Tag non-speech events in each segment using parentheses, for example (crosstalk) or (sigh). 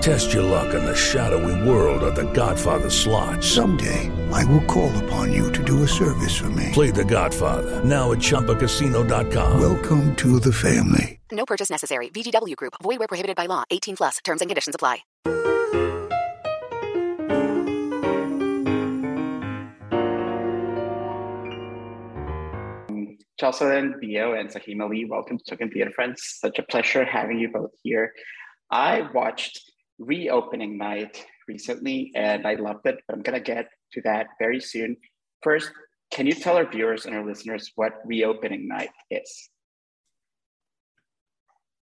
Test your luck in the shadowy world of The Godfather slot. Someday, I will call upon you to do a service for me. Play The Godfather now at ChumbaCasino.com. Welcome to the family. No purchase necessary. VGW Group. Void where prohibited by law. 18 plus. Terms and conditions apply. Jocelyn, Bioh, and Saheem Ali, welcome to Token Theater Friends. Such a pleasure having you both here. I watched reopening night recently and I loved it, but I'm going to get to that very soon. First, can you tell our viewers and our listeners what reopening night is?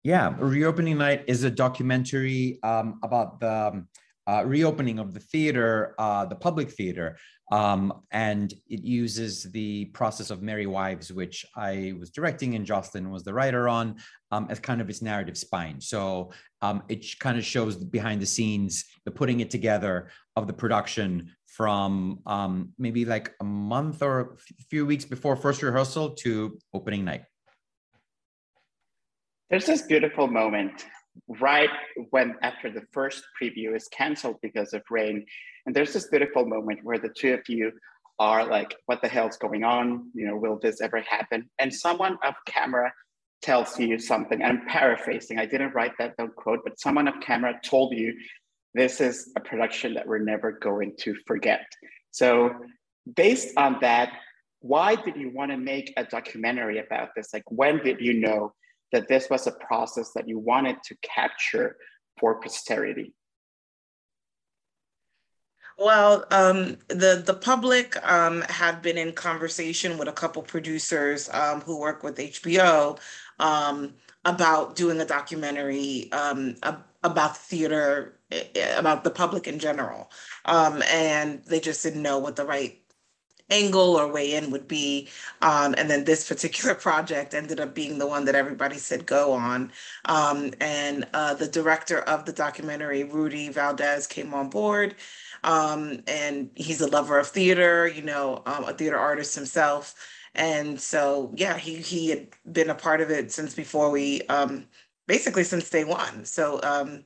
Yeah, reopening night is a documentary um, about the um, uh, reopening of the theater, uh, the public theater, um, and it uses the process of Merry Wives, which I was directing and Jocelyn was the writer on, um, as kind of its narrative spine. So um, it kind of shows behind the scenes, the putting it together of the production from um, maybe like a month or a few weeks before first rehearsal to opening night. There's this beautiful moment right when after the first preview is canceled because of rain. And there's this beautiful moment where the two of you are like what the hell's going on? You know will this ever happen? And someone off camera tells you something. I'm paraphrasing. I didn't write that down quote but someone off camera told you this is a production that we're never going to forget. So based on that why did you want to make a documentary about this? Like when did you know that this was a process that you wanted to capture for posterity? Well, um, the the public um, had been in conversation with a couple producers um, who work with HBO um, about doing a documentary um, about theater, eh, eh, about the public in general, um, and they just didn't know what the right angle or way in would be. Um, and then this particular (laughs) project ended up being the one that everybody said go on. Um, and uh, the director of the documentary, Rudy Valdez, came on board. Um, and he's a lover of theater, you know, um, a theater artist himself. And so, yeah, he, he had been a part of it since before we, um, basically since day one. So um,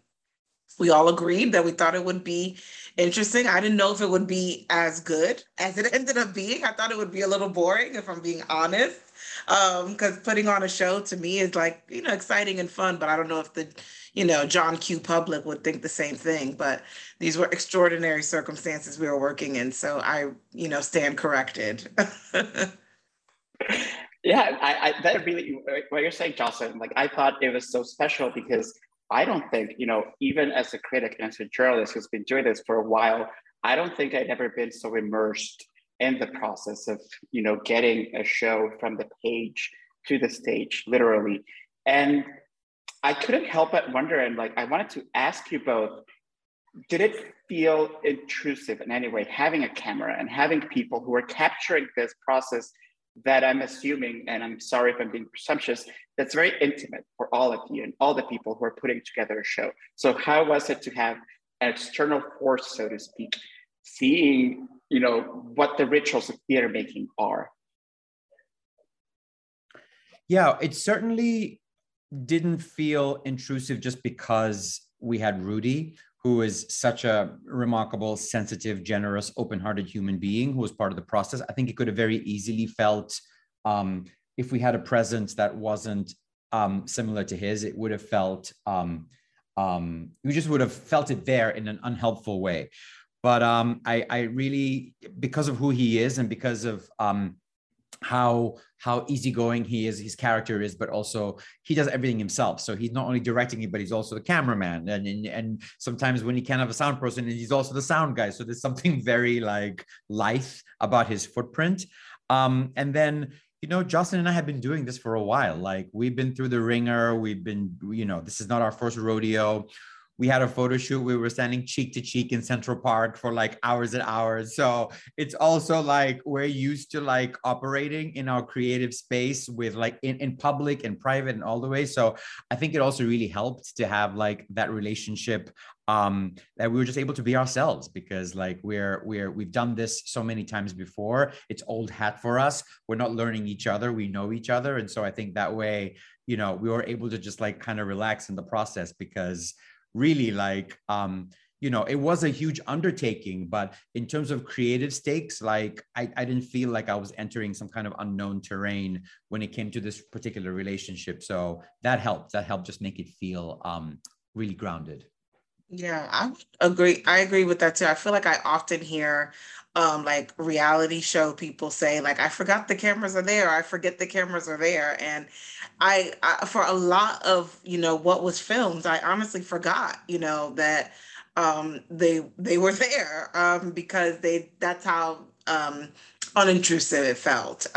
we all agreed that we thought it would be interesting. I didn't know if it would be as good as it ended up being. I thought it would be a little boring, if I'm being honest. Because um, putting on a show to me is like, you know, exciting and fun, but I don't know if the, you know, John Q public would think the same thing. But these were extraordinary circumstances we were working in. So I, you know, stand corrected. (laughs) yeah, I, I that really what you're saying, Jocelyn, like I thought it was so special because I don't think, you know, even as a critic and as a journalist who's been doing this for a while, I don't think I'd ever been so immersed in the process of, you know, getting a show from the page to the stage, literally. And I couldn't help but wonder, and like I wanted to ask you both, did it feel intrusive in any way having a camera and having people who are capturing this process that I'm assuming, and I'm sorry if I'm being presumptuous, that's very intimate for all of you and all the people who are putting together a show. So how was it to have an external force, so to speak, seeing, you know, what the rituals of theater making are? Yeah, it certainly didn't feel intrusive just because we had Rudy, who is such a remarkable, sensitive, generous, open-hearted human being who was part of the process. I think it could have very easily felt um, if we had a presence that wasn't um, similar to his, it would have felt um, um, you just would have felt it there in an unhelpful way. But um, I, I really, because of who he is and because of um, how how easygoing he is his character is but also he does everything himself. So he's not only directing it but he's also the cameraman. And and, and sometimes when he can't have a sound person he's also the sound guy. So there's something (laughs) very like life about his footprint. Um and then you know Justin and I have been doing this for a while. Like we've been through the wringer. We've been you know this is not our first rodeo we had a photo shoot. We were standing cheek to cheek in central park for like hours and hours. So it's also like we're used to like operating in our creative space with like in, in public and private and all the way. So i think it also really helped to have like that relationship um that we were just able to be ourselves because like we're we're we've done this so many times before. It's old hat for us. We're not learning each other. We know each other. And so i think that way you know we were able to just like kind of relax in the process because really like um you know it was a huge undertaking but in terms of creative stakes like I, I didn't feel like i was entering some kind of unknown terrain when it came to this particular relationship. So that helped. That helped just make it feel um really grounded yeah i agree i agree with that too i feel like i often hear um like reality show people say like i forgot the cameras are there i forget the cameras are there and I, I for a lot of you know what was filmed, I honestly forgot you know that um, they they were (laughs) there um, because they that's how um, unintrusive it felt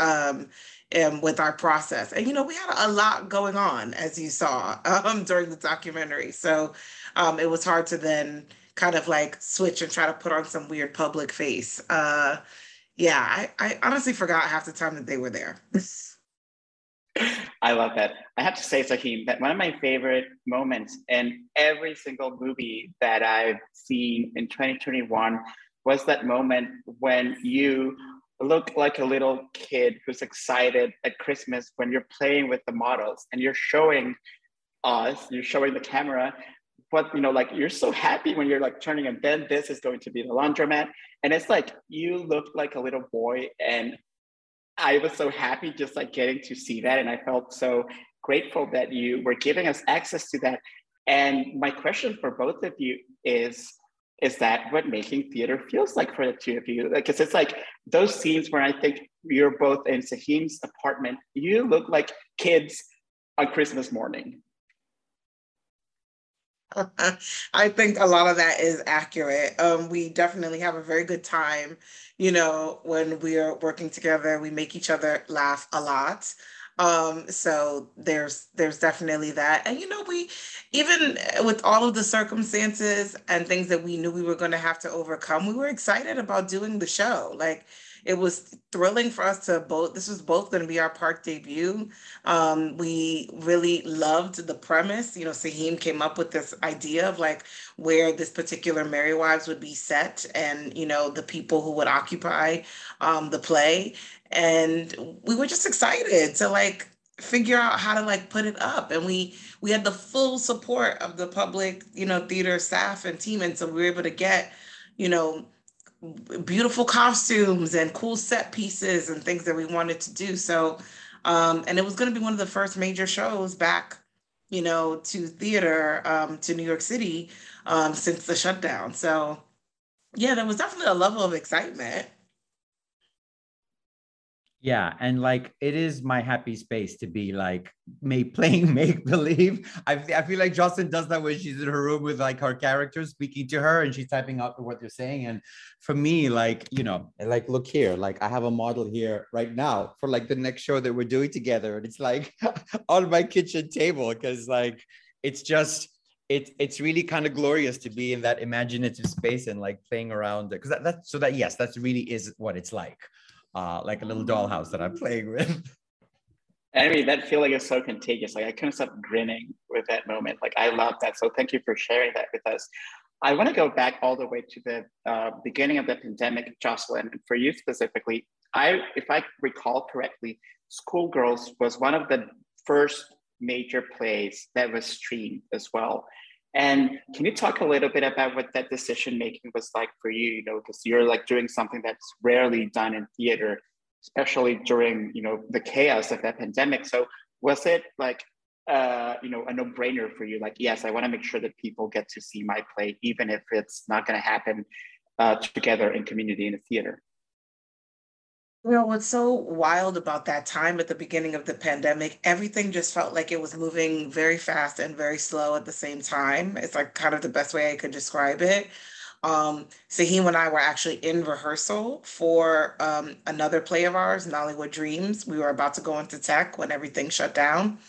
um, with our process. And you know we had a lot going on as you saw (laughs) um, during the documentary, so um, it was hard to then kind of like switch and try to put on some weird public face. Uh, yeah, I, I honestly forgot half the time that they were there. (laughs) I love that. I have to say, Saheem, that one of my favorite moments in every single movie that I've seen in 2021 was that moment when you look like a little kid who's excited at Christmas when you're playing with the models and you're showing us, you're showing the camera what you know like you're so happy when you're like turning and then this is going to be the laundromat and it's like you look like a little boy and I was so happy just like getting to see that. And I felt so grateful that you were giving us access to that. And my question for both of you is is that what making theater feels like for the two of you? Because it's like those scenes where I think you're both in Saheem's apartment, you look like kids on Christmas morning. (laughs) I think a lot of that is accurate. Um, we definitely have a very good time, you know, when we are working together. We make each other laugh a lot. Um, so there's there's definitely that. And you know, we even with all of the circumstances and things that we knew we were going to have to overcome, we were excited about doing the show. Like it was thrilling for us to both this was both going to be our park debut. Um, we really loved the premise you know Saheem came up with this idea of like where this particular merry wives would be set and you know the people who would occupy um, the play. And we were just excited to like figure out how to like put it up. And we we had the full support of the public you know theater staff and team. And so we were able to get you know beautiful costumes and cool set pieces and things that we wanted to do. So, um, and it was going to be one of the first major shows back, you know, to theater, um, to New York City um, since the shutdown. So, yeah, there was definitely a level of excitement. Yeah, and like it is my happy space to be like me (laughs) playing make believe. I, I feel like Jocelyn does that when she's in her room with like her characters speaking to her and she's typing out what they're saying. And for me, like you know, like look here, like I have a model here right now for like the next show that we're doing together, and it's like (laughs) on my kitchen table because like it's just it's it's really kind of glorious to be in that imaginative space and like playing around because that, that so that yes, that's really is what it's like uh, like a little dollhouse that I'm playing with. (laughs) I mean, that feeling is so contagious. Like I couldn't stop grinning with that moment. Like I love that. So thank you for sharing that with us. I want to go back all the way to the uh, beginning of the pandemic, Jocelyn, for you specifically. I, if I recall correctly, Schoolgirls was one of the first major plays that was streamed as well. And can you talk a little bit about what that decision making was like for you? You know, because you're like doing something that's rarely done in theater, especially during you know the chaos of that pandemic. So was it like uh, you know a no brainer for you? Like, yes, I want to make sure that people get to see my play, even if it's not going to happen uh, together in community in a theater. You know, what's so wild about that time at the beginning of the pandemic, everything just felt like it was moving very fast and very slow at the same time. It's like kind of the best way I could describe it. Um, Saheem and I were actually in rehearsal for um, another play of ours, Nollywood Dreams. We were about to go into tech when everything shut down.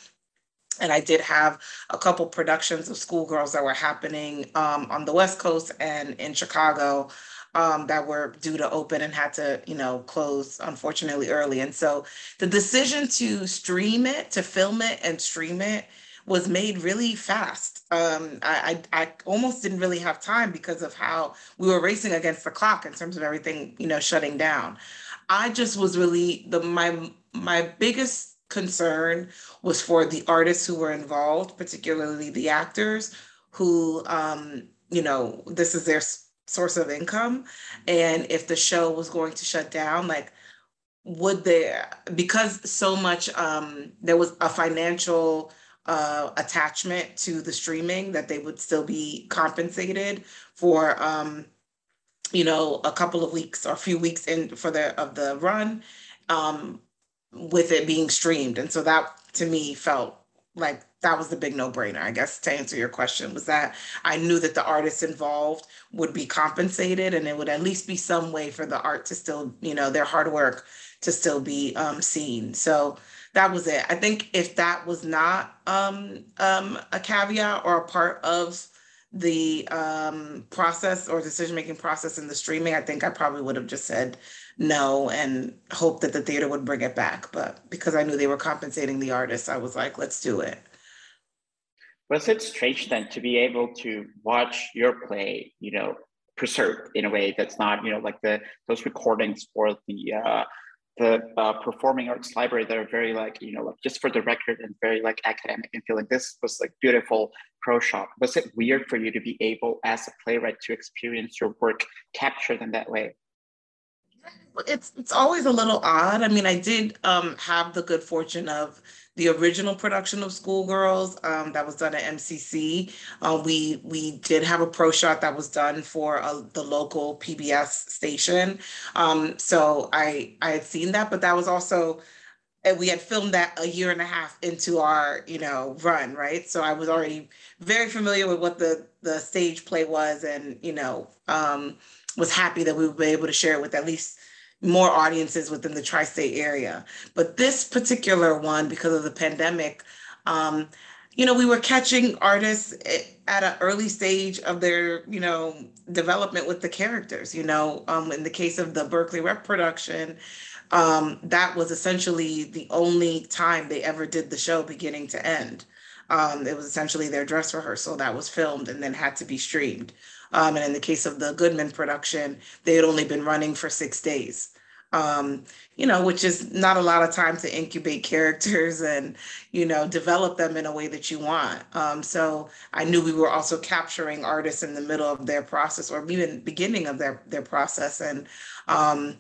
And I did have a couple productions of schoolgirls that were happening um, on the West Coast and in Chicago um, that were due to open and had to, you know, close unfortunately early. And so the decision to stream it, to film it and stream it was made really fast. Um, I, I, I almost didn't really have time because of how we were racing against the clock in terms of everything, you know, shutting down. I just was really the my my biggest concern was for the artists who were involved, particularly the actors who, um, you know, this is their source of income. And if the show was going to shut down, like, would there, because so much, um, there was a financial uh, attachment to the streaming that they would still be compensated for, um, you know, a couple of weeks or a few weeks in for the of the run, um, with it being streamed. And so that to me felt like that was the big no-brainer i guess to answer your question was that i knew that the artists involved would be compensated and it would at least be some way for the art to still you know their hard work to still be um, seen so that was it i think if that was not um, um, a caveat or a part of the um, process or decision making process in the streaming i think i probably would have just said no and hope that the theater would bring it back. But because I knew they were compensating the artists, I was like, let's do it. Was it strange then to be able to watch your play, you know, preserved in a way that's not, you know, like the those recordings for the uh, the uh, performing arts library that are very like, you know, like just for the record and very like academic and feel like this was like beautiful pro shot. Was it weird for you to be able as a playwright to experience your work captured in that way? It's it's always a little odd. I mean, I did um, have the good fortune of the original production of Schoolgirls um, that was done at MCC. Uh, we we did have a pro shot that was done for uh, the local PBS station. Um, so I I had seen that, but that was also and we had filmed that a year and a half into our you know run right so i was already very familiar with what the the stage play was and you know um was happy that we would be able to share it with at least more audiences within the tri-state area. But this particular one, because of the pandemic, um, you know, we were catching artists at an early stage of their, you know, development with the characters. You know, um, in the case of the Berkeley Rep production, um, that was essentially the only time they ever did the show beginning to end. Um, it was essentially their dress rehearsal that was filmed and then had to be streamed. Um, and in the case of the Goodman production, they had only been running for six days. Um, you know, which is not a lot of time to incubate characters (laughs) and, you know, develop them in a way that you want. Um, so I knew we were also capturing artists in the middle of their process or even beginning of their their process. And um,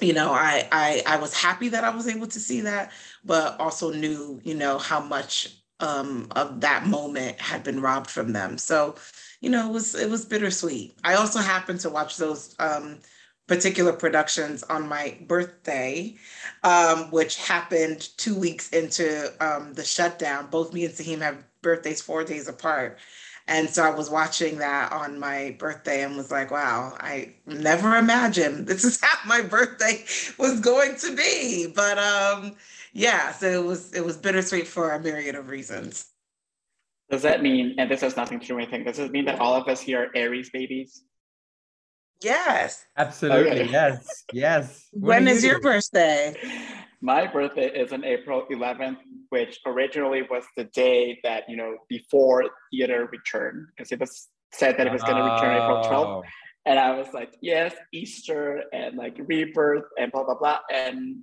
you know, I, I I was happy that I was able to see that, but also knew, you know, how much um, of that moment had been robbed from them. So you know, it was it was bittersweet. I also happened to watch those um, particular productions on my birthday, um, which happened two weeks into um, the shutdown. Both me and Saheem have birthdays four days apart. And so I was watching that on my birthday and was like, wow, I never imagined this is (laughs) how my birthday was going to be. But um, yeah, so it was it was bittersweet for a myriad of reasons. Does that mean, and this has nothing to do with anything, does it mean that all of us here are Aries babies? Yes. Absolutely. Okay. Yes. Yes. when is you your birthday? My birthday is on April 11th, which originally was the day that, you know, before theater return, because it was said that it was going to return April 12th. And I was like, yes, Easter and like rebirth and blah, blah, blah. And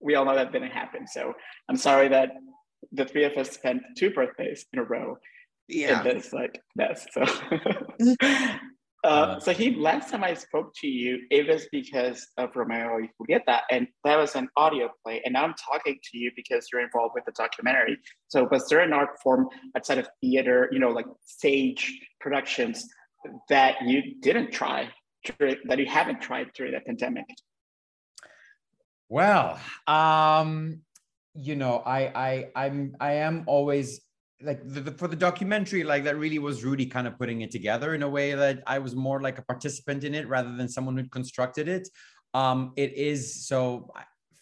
we all know that didn't happen. So I'm sorry that the three of us spent two birthdays in a row yeah. in this like mess. So, (laughs) uh, so he last time I spoke to you, it was because of Romeo y Julieta, and that was an audio play. And now I'm talking to you because you're involved with the documentary. So, was there an art form outside of theater, you know, like stage productions, that you didn't try, that you haven't tried during the pandemic? Well, um, you know, I I I'm I am always like the, the, for the documentary, like that really was Rudy kind of putting it together in a way that I was more like a participant in it rather than someone who constructed it. Um, it is so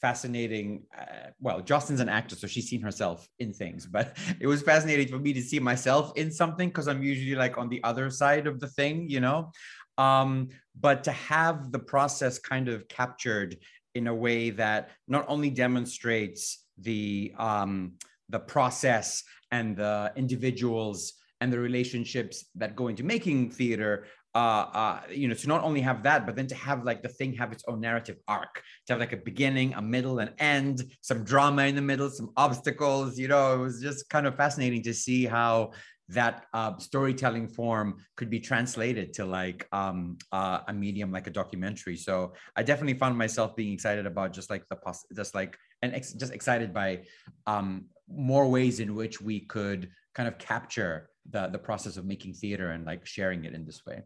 fascinating. Uh, well, Jocelyn's an actor, so she's seen herself in things, but (laughs) it was fascinating for me to see myself in something because I'm usually like on the other side of the thing, you know. Um, but to have the process kind of captured in a way that not only demonstrates the um, the process and the individuals and the relationships that go into making theater uh, uh, you know, to not only have that, but then to have like the thing have its own narrative arc, to have like a beginning, a middle, an end, some drama in the middle, some obstacles. You know, it was just kind of fascinating to see how that uh, storytelling form could be translated to like um, uh, a medium like a documentary. So I definitely found myself being excited about just like the poss- just like and ex- just excited by um, more ways in which we could kind of capture the the process of making theater and like sharing it in this way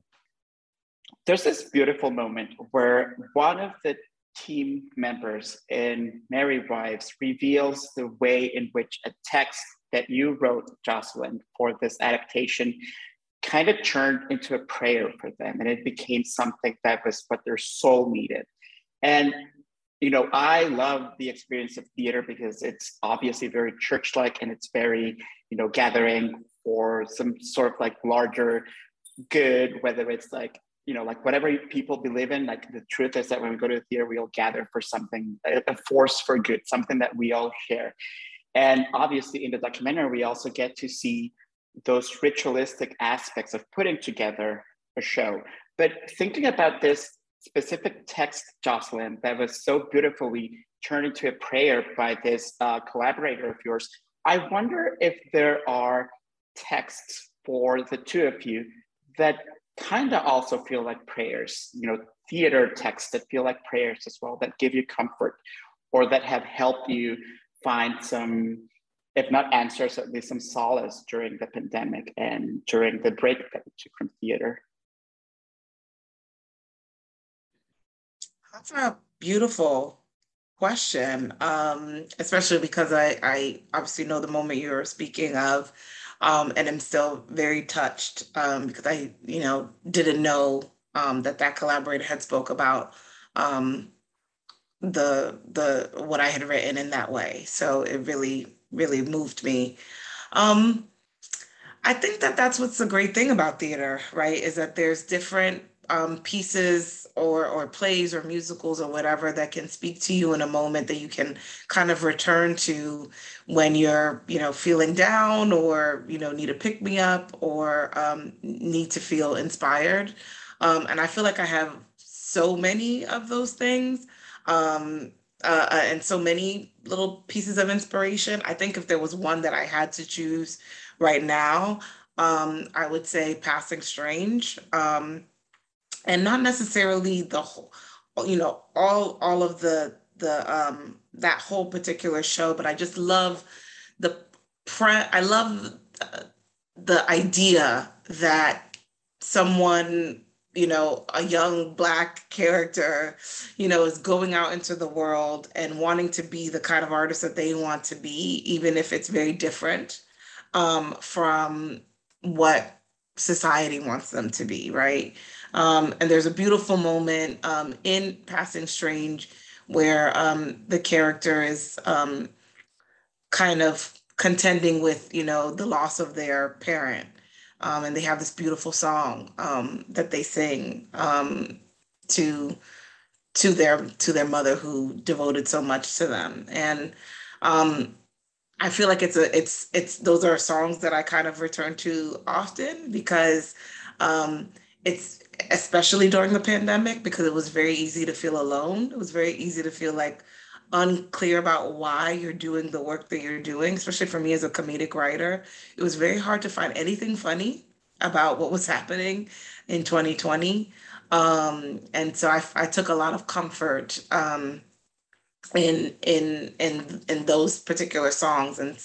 there's this beautiful moment where one of the team members in Merry Wives reveals the way in which a text that you wrote, Jocelyn, for this adaptation kind of turned into a prayer for them. And it became something that was what their soul needed. And, you know, I love the experience of theater because it's obviously very church like and it's very, you know, gathering for some sort of like larger good, whether it's like you know, like whatever people believe in, like the truth is that when we go to the theater, we all gather for something, a force for good, something that we all share. And obviously, in the documentary, we also get to see those ritualistic aspects of putting together a show. But thinking about this specific text, Jocelyn, that was so beautifully turned into a prayer by this uh, collaborator of yours, I wonder if there are texts for the two of you that kind of also feel like prayers, you know, theater texts that feel like prayers as well, that give you comfort or that have helped you find some, if not answers, at least some solace during the pandemic and during the break that we took from theater? That's a beautiful question, um, especially because I, I obviously know the moment you're speaking of um, and I'm still very touched um, because I, you know, didn't know um, that that collaborator had spoke about um, the the what I had written in that way. So it really really moved me. Um, I think that that's what's the great thing about theater, right? Is that there's different um, pieces or or plays or musicals or whatever that can speak to you in a moment that you can kind of return to when you're you know feeling down or you know need to pick me up or um, need to feel inspired. Um, and i feel like i have so many of those things um, uh, uh and so many little pieces of inspiration. I think if there was one that i had to choose right now um, i would say passing strange. Um, and not necessarily the whole, you know, all all of the the um that whole particular show, but I just love the pre I love the idea that someone you know a young black character you know is going out into the world and wanting to be the kind of artist that they want to be even if it's very different um, from what society wants them to be right um, and there's a beautiful moment um, in Passing Strange where um, the character is um, kind of contending with, you know, the loss of their parent. Um, and they have this beautiful song um, that they sing to to their to their mother who devoted so much to them. And I feel like it's a it's it's those are songs that I kind of return to often because um, it's especially during the pandemic because it was very easy to feel alone. It was very easy to feel like unclear about why you're doing the work that you're doing, especially for me as a comedic writer. It was very hard to find anything funny about what was happening in 2020. Um, and so I, I, took a lot of comfort um, in in in in those particular songs and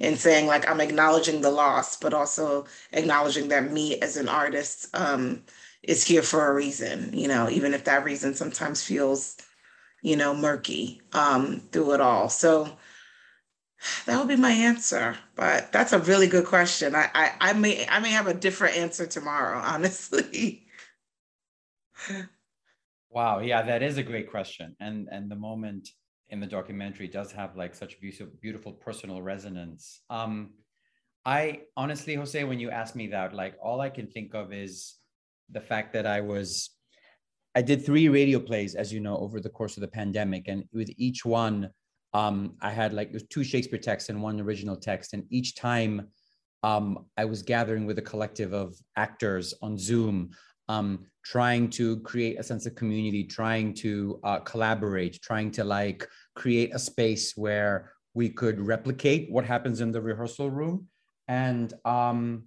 and saying like I'm acknowledging the loss, but also acknowledging that me as an artist um, is here for a reason, you know, even if that reason sometimes feels you know, murky um, through it all. So that would be my answer. But that's a really good question. I, I, I may I may have a different answer tomorrow, (laughs) honestly. wow, yeah, that is a great question. And and the moment in the documentary does have like such beautiful, beautiful personal resonance. Um, I honestly, Jose, when you ask me that, like all I can think of is the fact that I was, I did three radio plays, as you know, over the course of the pandemic, and with each one, um, I had like two Shakespeare texts and one original text, and each time, um, I was gathering with a collective of actors on Zoom, um, trying to create a sense of community, trying to uh, collaborate, trying to like create a space where we could replicate what happens in the rehearsal room. And um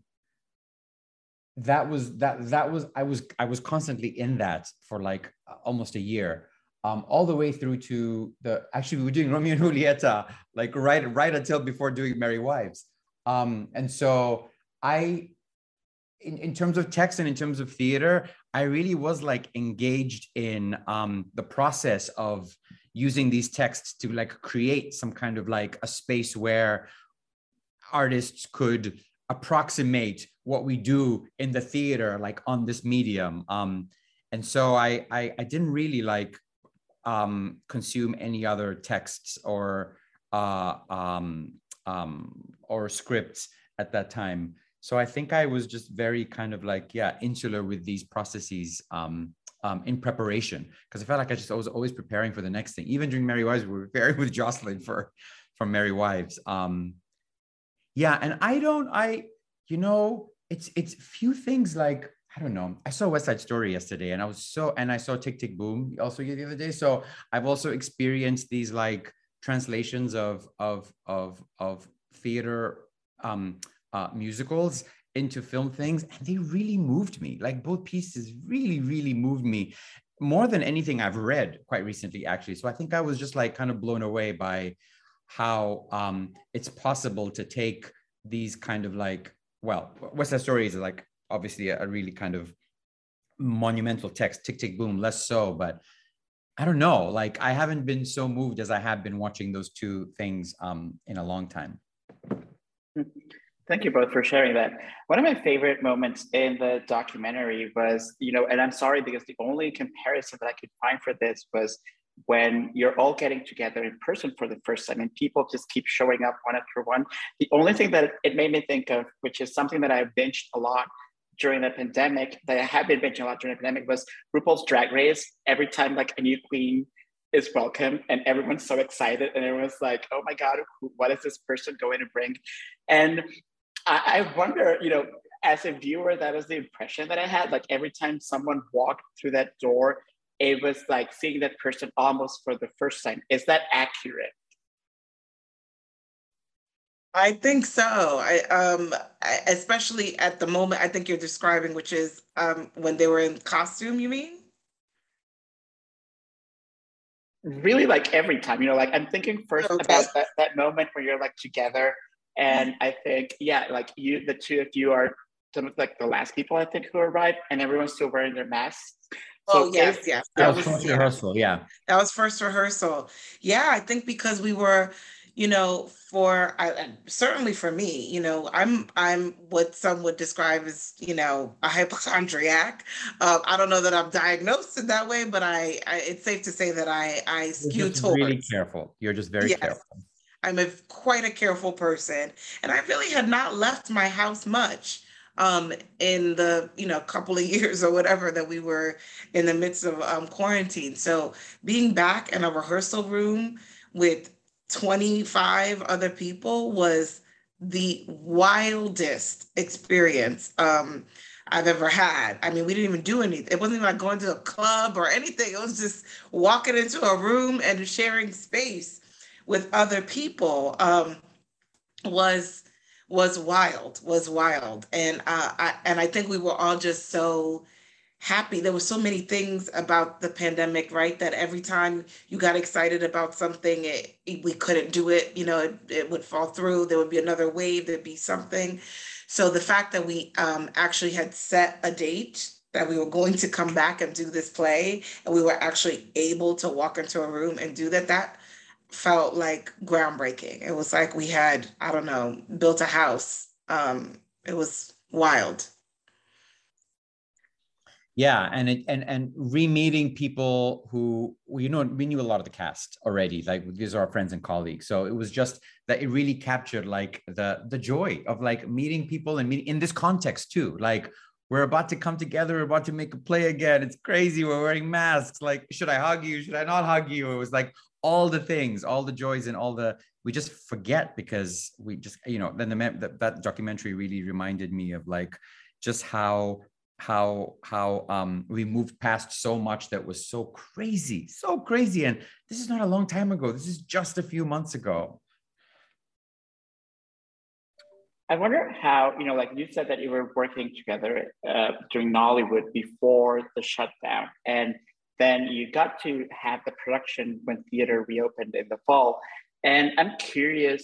that was that that was i was i was constantly in that for like almost a year um all the way through to the actually we were doing romeo and julieta like right right until before doing merry wives. Um and so i in, in terms of text and in terms of theater i really was like engaged in um the process of using these texts to like create some kind of like a space where artists could approximate what we do in the theater like on this medium. Um and so i i, I didn't really like um consume any other texts or uh um um or scripts at that time so i think i was just very kind of like yeah insular with these processes um um, in preparation because I felt like I just was always preparing for the next thing. Even during Merry Wives, we were preparing (laughs) with Jocelyn for for Merry Wives. Um, yeah and i don't i you know it's it's few things like I don't know. I saw West Side Story yesterday, and I was so, and I saw Tick Tick Boom also the other day. So I've also experienced these like translations of of of of theater um, uh, musicals into film things, and they really moved me. Like both pieces really, really moved me more than anything I've read quite recently, actually. So I think I was just like kind of blown away by how um, it's possible to take these kind of like well west side story is like obviously a, really kind of monumental text tick tick boom less so but i don't know like i haven't been so moved as i have been watching those two things um, in a long time Thank you both for sharing that. One of my favorite moments in the documentary was, you know, and I'm sorry because the only comparison that I could find for this was when you're all getting together in person for the first time and people just keep showing up one after one. The only thing that it made me think of, which is something that I binged a lot during the pandemic, that I have been binging a lot during the pandemic, was RuPaul's Drag Race. Every time like a new queen is welcome and everyone's so excited and everyone's like, oh my God, what is this person going to bring? And I, I wonder, you know, as a viewer, that was the impression that I had. Like every time someone walked through that door, it was like seeing that person almost for the first time. Is that accurate? I think so. I um I, especially at the moment I think you're describing, which is um when they were in costume, you mean? Really like every time, you know, like I'm thinking first okay. about that, that moment where you're like together. And I think, yeah, like you the two of you are some of like the last people I think who arrived and everyone's still wearing their masks. So oh yes, yes. That, that was first yeah. rehearsal. Yeah. That was first rehearsal. Yeah, I think because we were, you know, for I, certainly for me, you know, I'm I'm what some would describe as, you know, a hypochondriac. Um, I don't know that I'm diagnosed in that way, but I, I it's safe to say that I I skew towards. Really careful. You're just very yes. careful. I'm a quite a careful person, and I really had not left my house much um, in the you know couple of (laughs) years or whatever that we were in the midst of um, quarantine. So being back in a rehearsal room with 25 other people was the wildest experience um, I've ever had. I mean, we didn't even do anything. It wasn't even like going to a club or anything. It was just walking into a room and sharing space with other people um, was was wild, was wild. And uh, I, and I think we were all just so happy. There were so many things about the pandemic, right? That every time you got excited about something, it, it, we couldn't do it. You know, it, it would fall through. There would be another wave. There'd be something. So the fact that we um, actually had set a date that we were going to come back and do this play and we were actually able to walk into a room and do that that felt like groundbreaking. It was like we had i don't know built a house. Um it was wild. Yeah and it and and re-meeting people who you know we knew a lot of the cast already. Like these are our friends and colleagues. So it was just that it really captured like the the joy of like meeting people and meeting in this context too. Like we're about to come together we're about to make a play again. It's crazy we're wearing masks. Like should i hug you? Should i not hug you? It was like all the things all the joys and all the we just forget because we just you know then the that, that documentary really reminded me of like just how how how um, we moved past so much that was so crazy, so crazy. And this is not a long time ago. This is just a few months ago. I wonder how you know, like you said that you were working together uh, during Nollywood before the shutdown, and then you got to have the production when theater reopened in the fall. And I'm curious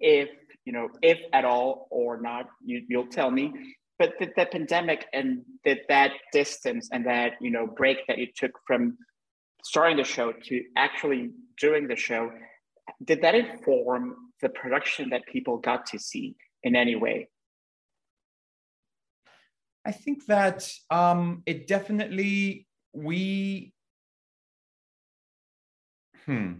if you know, if at all or not, you, you'll tell me but the, the pandemic and the, that distance and that you know break that you took from starting the show to actually doing the show did that inform the production that people got to see in any way i think that um, it definitely we hmm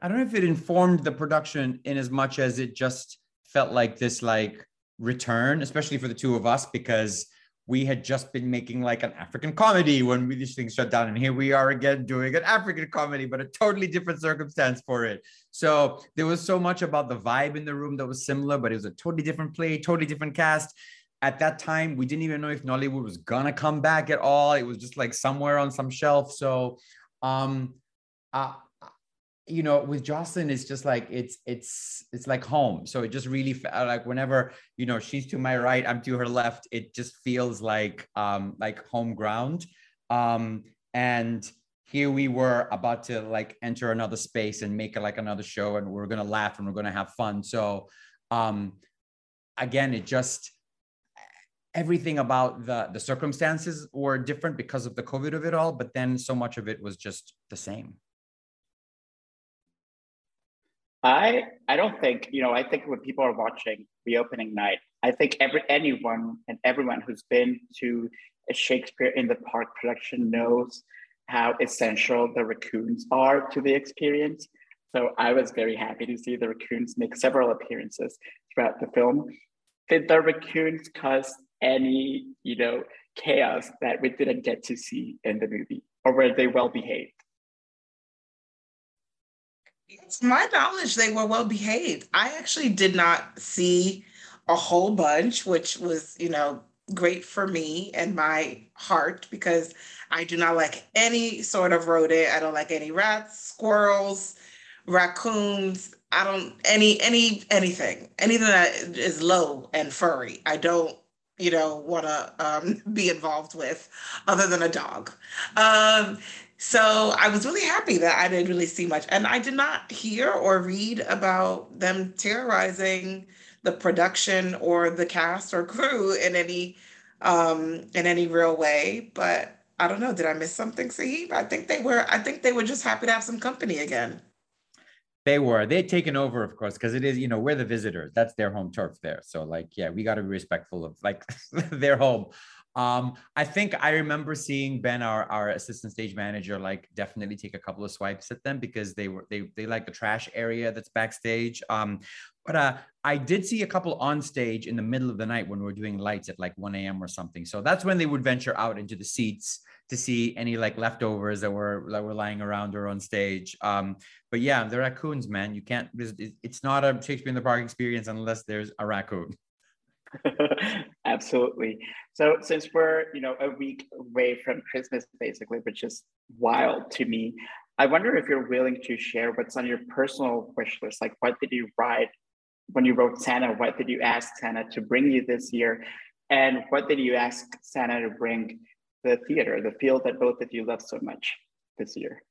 i don't know if it informed the production in as much as it just felt like this like return, especially for the two of us, because we had just been making like an African comedy when we, these things shut down. And here we are again doing an African comedy, but a totally different circumstance for it. So there was so much about the vibe in the room that was similar, but it was a totally different play, totally different cast. At that time, we didn't even know if Nollywood was gonna come back at all. It was just like somewhere on some shelf. So um uh, you know with jocelyn it's just like it's it's it's like home so it just really like whenever you know she's to my right i'm to her left it just feels like um like home ground um and here we were about to like enter another space and make like another show and we're gonna laugh and we're gonna have fun so um again it just everything about the the circumstances were different because of the covid of it all but then so much of it was just the same I I don't think you know. I think when people are watching reopening night, I think every anyone and everyone who's been to a Shakespeare in the Park production knows how essential the raccoons are to the experience. So I was very happy to see the raccoons make several appearances throughout the film. Did the raccoons cause any you know chaos that we didn't get to see in the movie, or were they well behaved? To my knowledge, they were well behaved. I actually did not see a whole bunch, which was, you know, great for me and my heart because I do not like any sort of rodent. I don't like any rats, squirrels, raccoons. I don't any any anything anything that is low and furry. I don't you know want to um, (laughs) be involved with other than a dog. Um, so I was really happy that I didn't really see much. And I did not hear or read about them terrorizing the production or the cast or crew in any um in any real way. But I don't know. Did I miss something, Saheem? I think they were, I think they were just happy to have some company again. They were. They'd taken over, of course, because it is, you know, we're the visitors. That's their home turf there. So, like, yeah, we got to be respectful of like (laughs) their home. Um, I think I remember seeing Ben, our, our assistant stage manager, like definitely take a couple of swipes at them because they were they they like the trash area that's backstage. Um, but uh, I did see a couple on stage in the middle of the night when we were doing lights at like 1 a.m. or something. So that's when they would venture out into the seats to see any like leftovers that were that were lying around or on stage. Um, but yeah, the raccoons, man, you can't. It's not a Shakespeare in the Park experience unless there's a raccoon. (laughs) Absolutely. So since we're, you know, a week away from Christmas basically, which is wild to me, I wonder if you're willing to share what's on your personal wish list. Like what did you write when you wrote Santa? What did you ask Santa to bring you this year? And what did you ask Santa to bring the theater, the field that both of you love so much this year?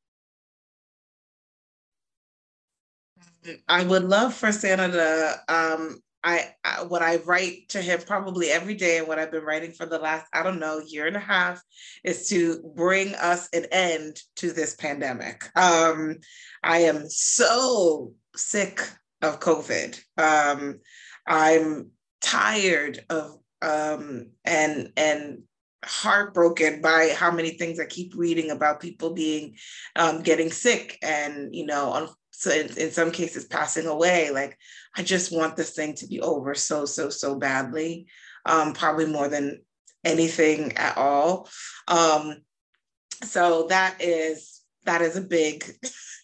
I would love for Santa to um, I, I what I write to him probably every day, and what I've been writing for the last I don't know year and a half is to bring us an end to this pandemic. Um, I am so sick of COVID. Um, I'm tired of um, and and heartbroken by how many things I keep reading about people being um, getting sick and you know on, so in, in some cases passing away. Like I just want this thing to be over so so so badly, um, probably more than anything at all. Um, so that is that is a big (laughs)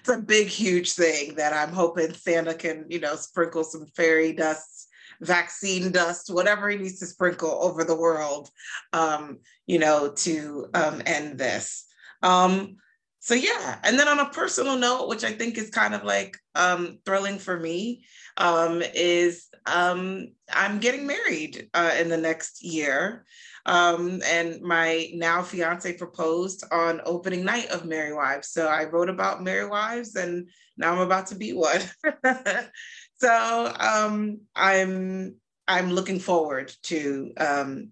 it's a big huge thing that i'm hoping santa can you know sprinkle some fairy dust vaccine dust whatever he needs to sprinkle over the world um, you know to um, end this. Um, so yeah. And then on a personal note which i think is kind of like um, thrilling for me um, is um, i'm getting married uh, in the next year um, and my now fiance proposed on opening night of Merry Wives. So I wrote about Merry Wives, and now I'm about to be one. (laughs) so um, I'm I'm looking forward to um,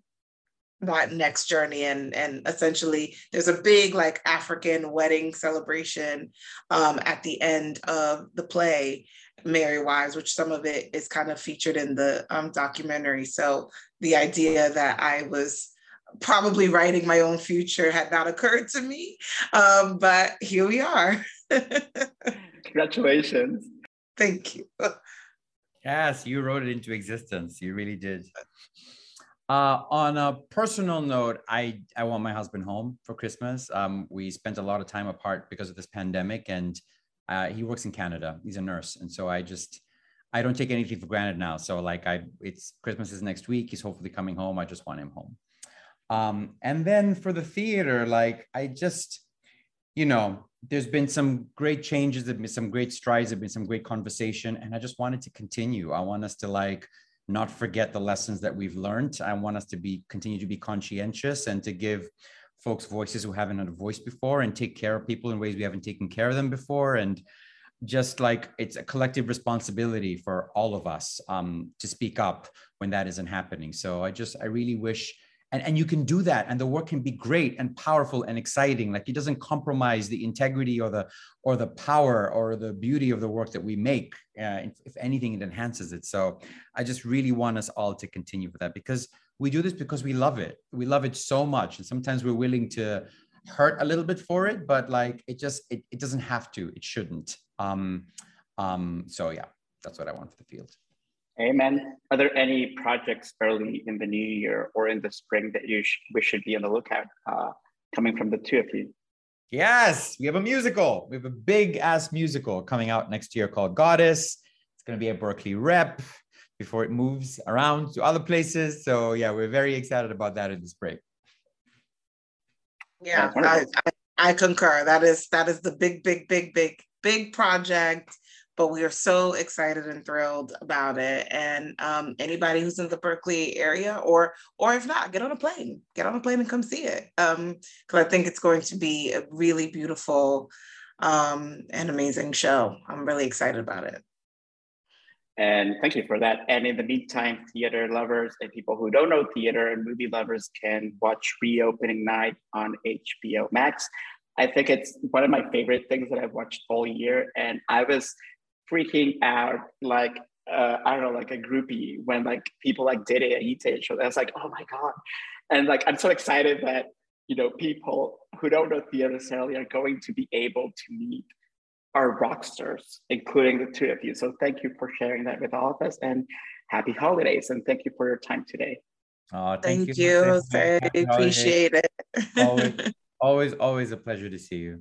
that next journey and and essentially there's a big like african wedding celebration um, at the end of the play merry Wives, which some of it is kind of featured in the um, documentary. So the idea that i was probably writing my own future had not occurred to me. Um, but here we are. Congratulations. Thank you. Yes you wrote it into existence. You really did. Uh, on a personal note, I, I want my husband home for Christmas. Um, we spent a lot of time apart because of this pandemic, and uh, he works in Canada. He's a nurse, and so I just I don't take anything for granted now. So like I, it's Christmas is next week. He's hopefully coming home. I just want him home. Um, and then for the theater, like I just, you know, there's been some great changes. There've been some great strides. There've been some great conversation, and I just wanted to continue. I want us to like not forget the lessons that we've learned. I want us to be continue to be conscientious and to give folks voices who haven't had a voice before and take care of people in ways we haven't taken care of them before. And just like it's a collective responsibility for all of us um, to speak up when that isn't happening. So I just, I really wish and, and you can do that and the work can be great and powerful and exciting like it doesn't compromise the integrity or the or the power or the beauty of the work that we make uh, if, anything it enhances it so i just really want us all to continue with that because we do this because we love it we love it so much and sometimes we're willing to hurt a little bit for it but like it just it, it doesn't have to it shouldn't um um so yeah that's what i want for the field Amen. Are there any projects early in the new year or in the spring that you sh- we should be on the lookout uh, coming from the two of you? Yes, we have a musical. We have a big ass musical coming out next year called Goddess. It's going to be a Berkeley rep before it moves around to other places. So yeah, we're very excited about that in this break. Yeah, I, I, I concur. That is that is the big, big, big, big, big project but we are so excited and thrilled about it. And um, anybody who's in the Berkeley area, or or if not, get on a plane, get on a plane and come see it. Because um, I think it's going to be a really beautiful um, and amazing show. I'm really excited about it. And thank you for that. And in the meantime, theater lovers and people who don't know theater and movie lovers can watch Reopening Night on HBO Max. I think it's one of my favorite things that I've watched all year. And I was freaking out like uh, I don't know, like a groupie when like people like did it at Ite show. I was like, oh my god, and like I'm so excited that you know people who don't know theater necessarily are going to be able to meet our rock stars, including the two of you. So thank you for sharing that with all of us, and happy holidays, and thank you for your time today. Oh, thank, thank you, you. I appreciate it. (laughs) always, always, always a pleasure to see you.